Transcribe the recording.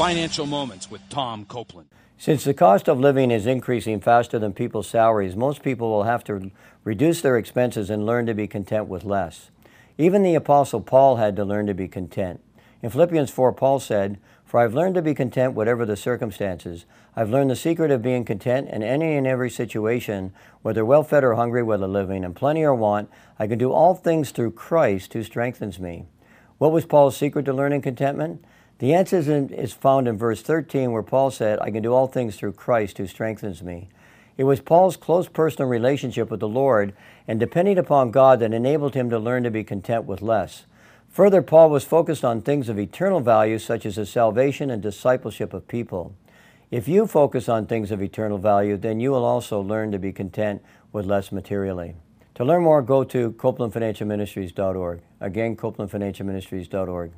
Financial Moments with Tom Copeland. Since the cost of living is increasing faster than people's salaries, most people will have to reduce their expenses and learn to be content with less. Even the Apostle Paul had to learn to be content. In Philippians 4, Paul said, For I've learned to be content whatever the circumstances. I've learned the secret of being content in any and every situation, whether well fed or hungry, whether living in plenty or want. I can do all things through Christ who strengthens me. What was Paul's secret to learning contentment? The answer is found in verse 13, where Paul said, I can do all things through Christ who strengthens me. It was Paul's close personal relationship with the Lord and depending upon God that enabled him to learn to be content with less. Further, Paul was focused on things of eternal value, such as the salvation and discipleship of people. If you focus on things of eternal value, then you will also learn to be content with less materially. To learn more, go to CopelandFinancialMinistries.org. Again, CopelandFinancialMinistries.org.